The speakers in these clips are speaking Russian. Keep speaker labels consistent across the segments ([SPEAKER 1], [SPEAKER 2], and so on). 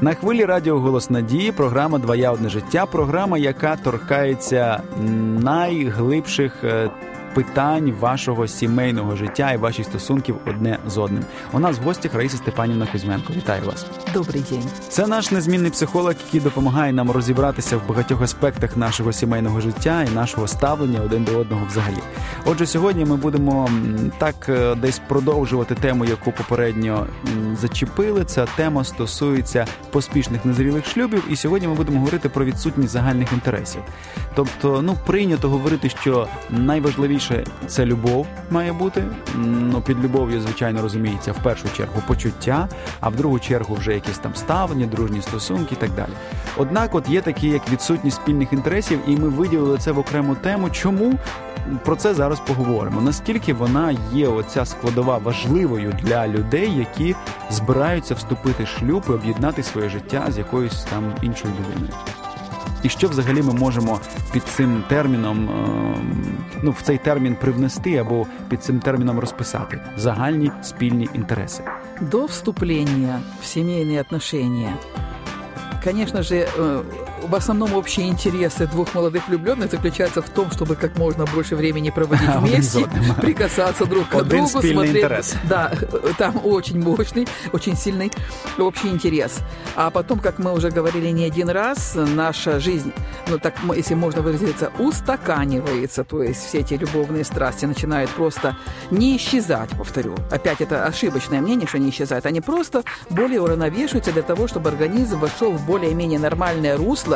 [SPEAKER 1] На хвилі радіо Голос Надії, програма Двоя одне життя, програма, яка торкається найглибших е, питань вашого сімейного життя і ваших стосунків одне з одним. У нас в гостях Раїса Степанівна Кузьменко. Вітаю вас.
[SPEAKER 2] Добрий день.
[SPEAKER 1] Це наш незмінний психолог, який допомагає нам розібратися в багатьох аспектах нашого сімейного життя і нашого ставлення один до одного взагалі. Отже, сьогодні ми будемо так е, десь продовжувати тему, яку попередньо зачепили. Ця тема стосується поспішних незрілих шлюбів, і сьогодні ми будемо говорити про відсутність загальних інтересів. Тобто, ну прийнято говорити, що найважливіше це любов має бути. Ну під любов'ю, звичайно, розуміється в першу чергу почуття, а в другу чергу вже якісь там ставлення, дружні стосунки і так далі. Однак, от є такі, як відсутність спільних інтересів, і ми виділили це в окрему тему. Чому про це зараз поговоримо? Наскільки вона є оця складова важливою для людей, які збираються вступити в шлюб і об'єднати своє життя з якоюсь там іншою людиною? І що взагалі ми можемо під цим терміном, е, ну в цей термін привнести або під цим терміном розписати загальні спільні інтереси?
[SPEAKER 2] До вступлення в сімейні отношения, конечно же, э, в основном общие интересы двух молодых влюбленных заключаются в том, чтобы как можно больше времени проводить
[SPEAKER 1] Один
[SPEAKER 2] вместе, прикасаться друг к другу, смотреть.
[SPEAKER 1] интерес.
[SPEAKER 2] Да, там очень мощный, очень сильный общий интерес. А потом, как мы уже говорили не один раз, наша жизнь, ну так, если можно выразиться, устаканивается, то есть все эти любовные страсти начинают просто не исчезать, повторю. Опять это ошибочное мнение, что они исчезают. Они просто более уравновешиваются для того, чтобы организм вошел в более-менее нормальное русло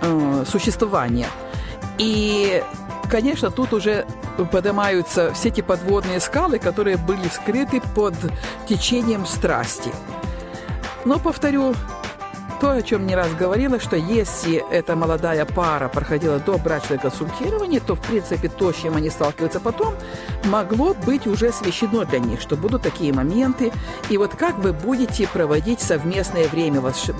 [SPEAKER 2] э, существования. И Конечно, тут уже поднимаются все эти подводные скалы, которые были скрыты под течением страсти. Но, повторю, то, о чем не раз говорила, что если эта молодая пара проходила до брачное консультирование, то, в принципе, то, с чем они сталкиваются потом, могло быть уже освещено для них, что будут такие моменты. И вот как вы будете проводить совместное время, вас-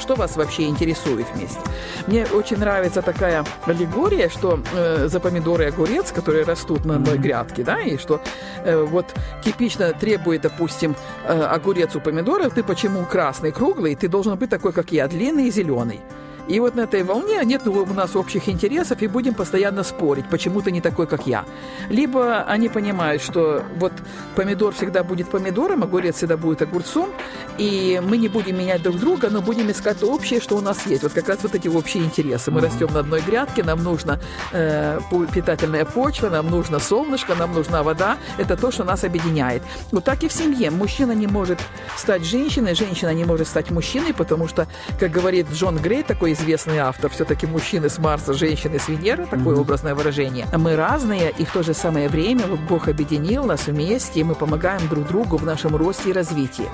[SPEAKER 2] что вас вообще интересует вместе. Мне очень нравится такая аллегория, что э, за помидоры и огурец, которые растут на одной грядке, да, и что э, вот типично требует, допустим, э, огурец у помидоров, ты почему красный, круглый, ты должен быть такой, как я, длинный и зеленый. И вот на этой волне нет у нас общих интересов, и будем постоянно спорить, почему ты не такой, как я. Либо они понимают, что вот помидор всегда будет помидором, огурец всегда будет огурцом, и мы не будем менять друг друга, но будем искать то общее, что у нас есть. Вот как раз вот эти общие интересы. Мы растем на одной грядке, нам нужна э, питательная почва, нам нужно солнышко, нам нужна вода. Это то, что нас объединяет. Вот так и в семье. Мужчина не может стать женщиной, женщина не может стать мужчиной, потому что, как говорит Джон Грей, такой известный автор, все-таки мужчины с Марса, женщины с Венеры, такое образное выражение. Мы разные, и в то же самое время Бог объединил нас вместе, и мы помогаем друг другу в нашем росте и развитии.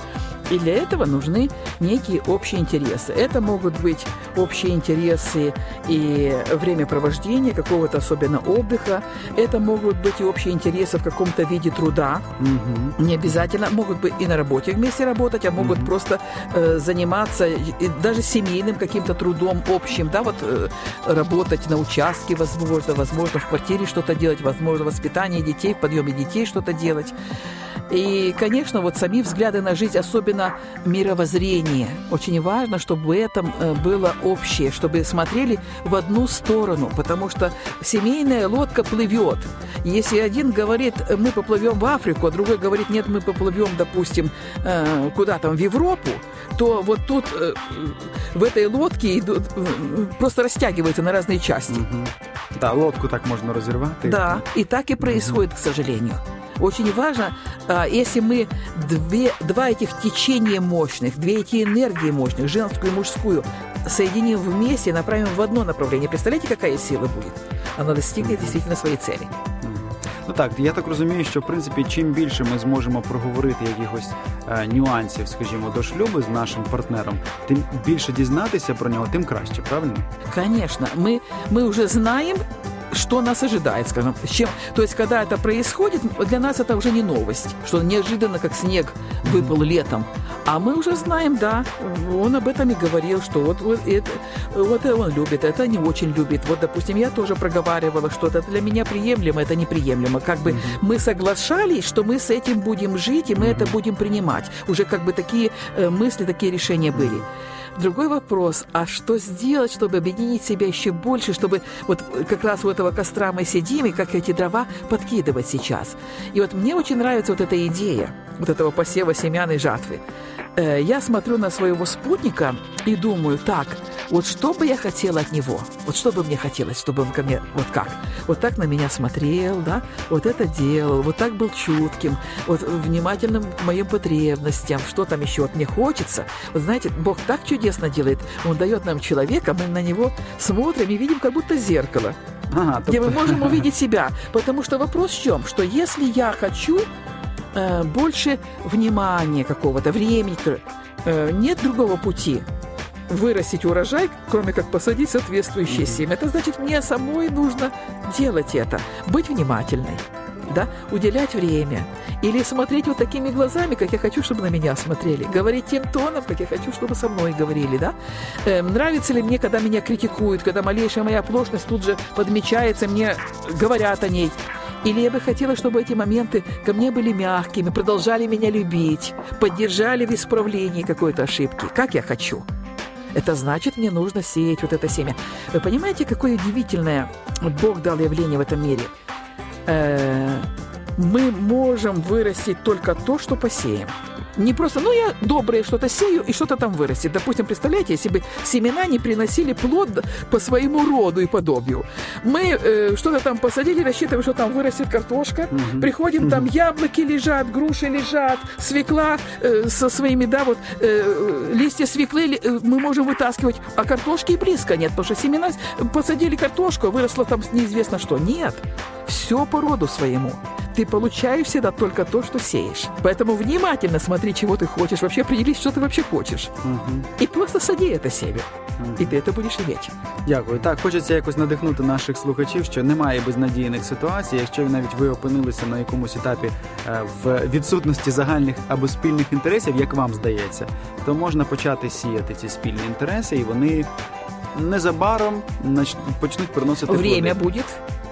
[SPEAKER 2] И для этого нужны некие общие интересы. Это могут быть общие интересы и времяпровождения, какого-то особенно отдыха. Это могут быть и общие интересы в каком-то виде труда.
[SPEAKER 1] Угу.
[SPEAKER 2] Не обязательно могут быть и на работе вместе работать, а могут просто э, заниматься и даже семейным каким-то трудом общим, да, вот э, работать на участке, возможно, возможно, в квартире что-то делать, возможно, воспитание детей, в подъеме детей что-то делать. И, конечно, вот сами взгляды на жизнь, особенно мировоззрение. Очень важно, чтобы в этом э, было общее, чтобы смотрели в одну сторону, потому что семейная лодка плывет. Если один говорит, э, мы поплывем в Африку, а другой говорит, нет, мы поплывем, допустим, э, куда там, в Европу, то вот тут в этой лодке идут, просто растягивается на разные части.
[SPEAKER 1] Да, лодку так можна розірвати.
[SPEAKER 2] Да, и так и происходит, к сожалению. Очень важно, а, если мы две, два этих течения мощных, две эти энергии мощных, женскую и мужскую, соединим вместе и направим в одно направление. Представляете, какая сила будет? Она достигнет действительно своей цели.
[SPEAKER 1] Ну так, я так розумію, що в принципі, чим більше ми зможемо проговорити якихось е, нюансів, скажімо, до шлюбу з нашим партнером, тим більше дізнатися про нього, тим краще, правильно?
[SPEAKER 2] Конечно, мы, мы уже знаем, что нас ожидает, скажем, с чем. То есть, когда это происходит, для нас это уже не новость, что неожиданно, как снег, выпал летом. А мы уже знаем, да, он об этом и говорил, что вот, вот, это, вот это он любит, это не очень любит. Вот, допустим, я тоже проговаривала, что это для меня приемлемо, это неприемлемо. Как бы мы соглашались, что мы с этим будем жить, и мы это будем принимать. Уже как бы такие э, мысли, такие решения были. Другой вопрос, а что сделать, чтобы объединить себя еще больше, чтобы вот как раз у этого костра мы сидим, и как эти дрова подкидывать сейчас. И вот мне очень нравится вот эта идея, вот этого посева семян и жатвы. Э, я смотрю на своего спутника и думаю, так, вот что бы я хотела от него, вот что бы мне хотелось, чтобы он ко мне, вот как, вот так на меня смотрел, да, вот это делал, вот так был чутким, вот внимательным к моим потребностям, что там еще от мне хочется. Вот знаете, Бог так чудесно делает, Он дает нам человека, мы на него смотрим и видим как будто зеркало, ага, где мы можем увидеть себя. Потому что вопрос в чем? Что если я хочу э, больше внимания какого-то, времени, э, нет другого пути вырастить урожай, кроме как посадить соответствующее mm-hmm. семя. Это значит, мне самой нужно делать это, быть внимательной да, уделять время. Или смотреть вот такими глазами, как я хочу, чтобы на меня смотрели. Говорить тем тоном, как я хочу, чтобы со мной говорили, да. Э, нравится ли мне, когда меня критикуют, когда малейшая моя оплошность тут же подмечается, мне говорят о ней. Или я бы хотела, чтобы эти моменты ко мне были мягкими, продолжали меня любить, поддержали в исправлении какой-то ошибки, как я хочу. Это значит, мне нужно сеять вот это семя. Вы понимаете, какое удивительное Бог дал явление в этом мире? Э, мы можем вырастить только то, что посеем. Не просто, ну, я доброе что-то сею, и что-то там вырастет. Допустим, представляете, если бы семена не приносили плод по своему роду и подобию. Мы э, что-то там посадили, рассчитываем, что там вырастет картошка. Угу. Приходим, угу. там яблоки лежат, груши лежат, свекла э, со своими, да, вот, э, листья свеклы э, мы можем вытаскивать, а картошки и близко нет, потому что семена посадили картошку, выросло там неизвестно что. Нет, все по роду своему ты получаешь всегда только то, что сеешь. Поэтому внимательно смотри, чего ты хочешь, вообще определись, що ти вообще хочеш. Угу. І просто саді це себе. Угу. І ти це будеш иметь.
[SPEAKER 1] Дякую. Так, хочеться якось надихнути наших слухачів, що немає безнадійних ситуацій. Якщо навіть ви опинилися на якомусь етапі е, в відсутності загальних або спільних інтересів, як вам здається, то можна почати сіяти ці спільні інтереси, і вони незабаром почнуть приносити
[SPEAKER 2] Время буде.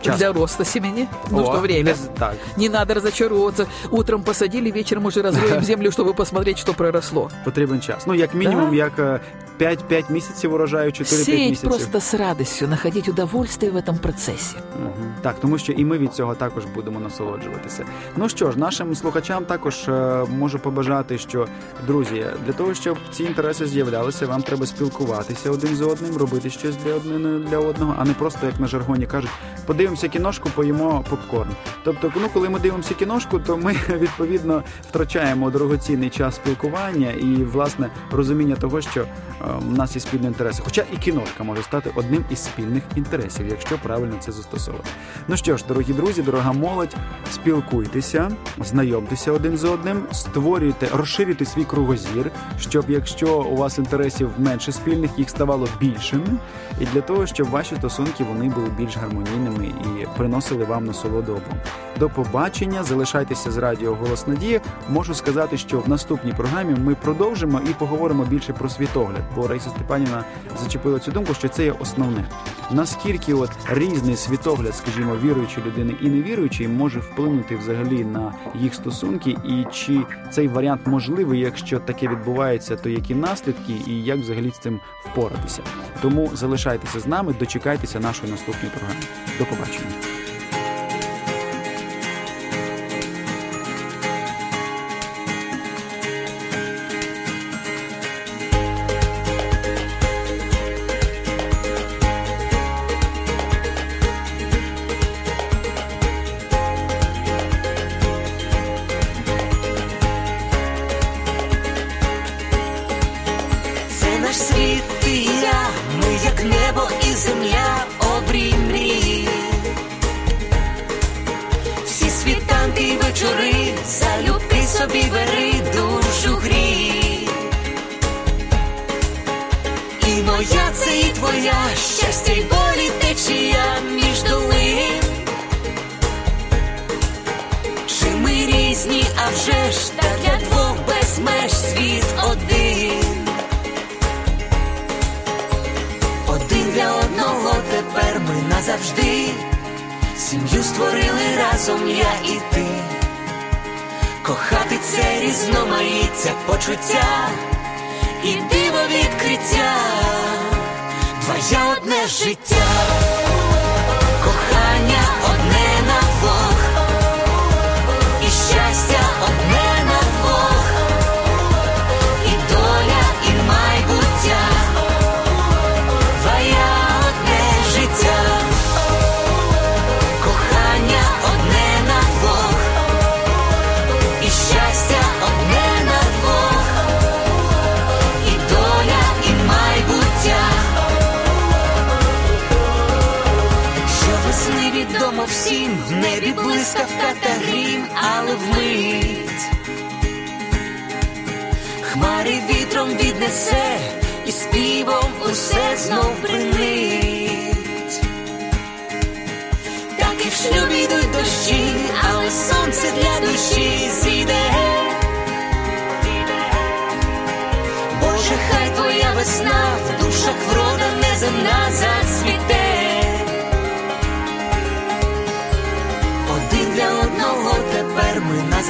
[SPEAKER 2] Час. Для роста семени нужно О, время. Так. Не надо разочаровываться. Утром посадили, вечером уже разроем землю, чтобы посмотреть, что проросло.
[SPEAKER 1] Потрібен час. Ну, як мінімум, да? як 5-5 місяців урожаю, 4-5 місяців.
[SPEAKER 2] просто з радістю, находить удовольствие в этом процесі.
[SPEAKER 1] Угу. Так, тому що і ми від цього також будемо насолоджуватися. Ну що ж, нашим слухачам також е, можу побажати, що друзі, для того, щоб ці інтереси з'являлися, вам треба спілкуватися один з одним, робити щось для одного для одного, а не просто як на жаргоні кажуть, подивимося кіношку, поїмо попкорн. Тобто, ну коли ми дивимося кіношку, то ми відповідно втрачаємо дорогоцінний час спілкування і власне розуміння того, що е, у нас є спільні інтереси. Хоча і кіношка може стати одним із спільних інтересів, якщо правильно це застосовувати. Ну що ж, дорогі друзі, дорога молодь, спілкуйтеся, знайомтеся один з одним, створюйте, розширюйте свій кругозір, щоб якщо у вас інтересів менше спільних, їх ставало більшими, і для того, щоб ваші стосунки вони були більш гармонійними і приносили вам насолоду. До побачення, залишайтеся з радіо Голос Надії. Можу сказати, що в наступній програмі ми продовжимо і поговоримо більше про світогляд бо Раїса Степанівна зачепила цю думку, що це є основне. Наскільки от різний світогляд, скажімо, віруючої людини і невіруючої, може вплинути взагалі на їх стосунки, і чи цей варіант можливий, якщо таке відбувається, то які наслідки, і як взагалі з цим впоратися? Тому залишайтеся з нами, дочекайтеся нашої наступної програми. До побачення.
[SPEAKER 3] качури, залюбки собі бери душу грій. І моя це і твоя щастя й болі течія між долин. Чи ми різні, а вже ж та для двох без меж світ один. Один для одного тепер ми назавжди. Сім'ю створили разом я і ти кохати це різноманіття почуття, і диво відкриття, твоє одне життя, кохання одне на двох, і щастя одне в небі блискавка та грім, але вмить. Хмари вітром віднесе, і співом усе знов принить. Так і в шлюбі йдуть дощі, але сонце для душі зійде.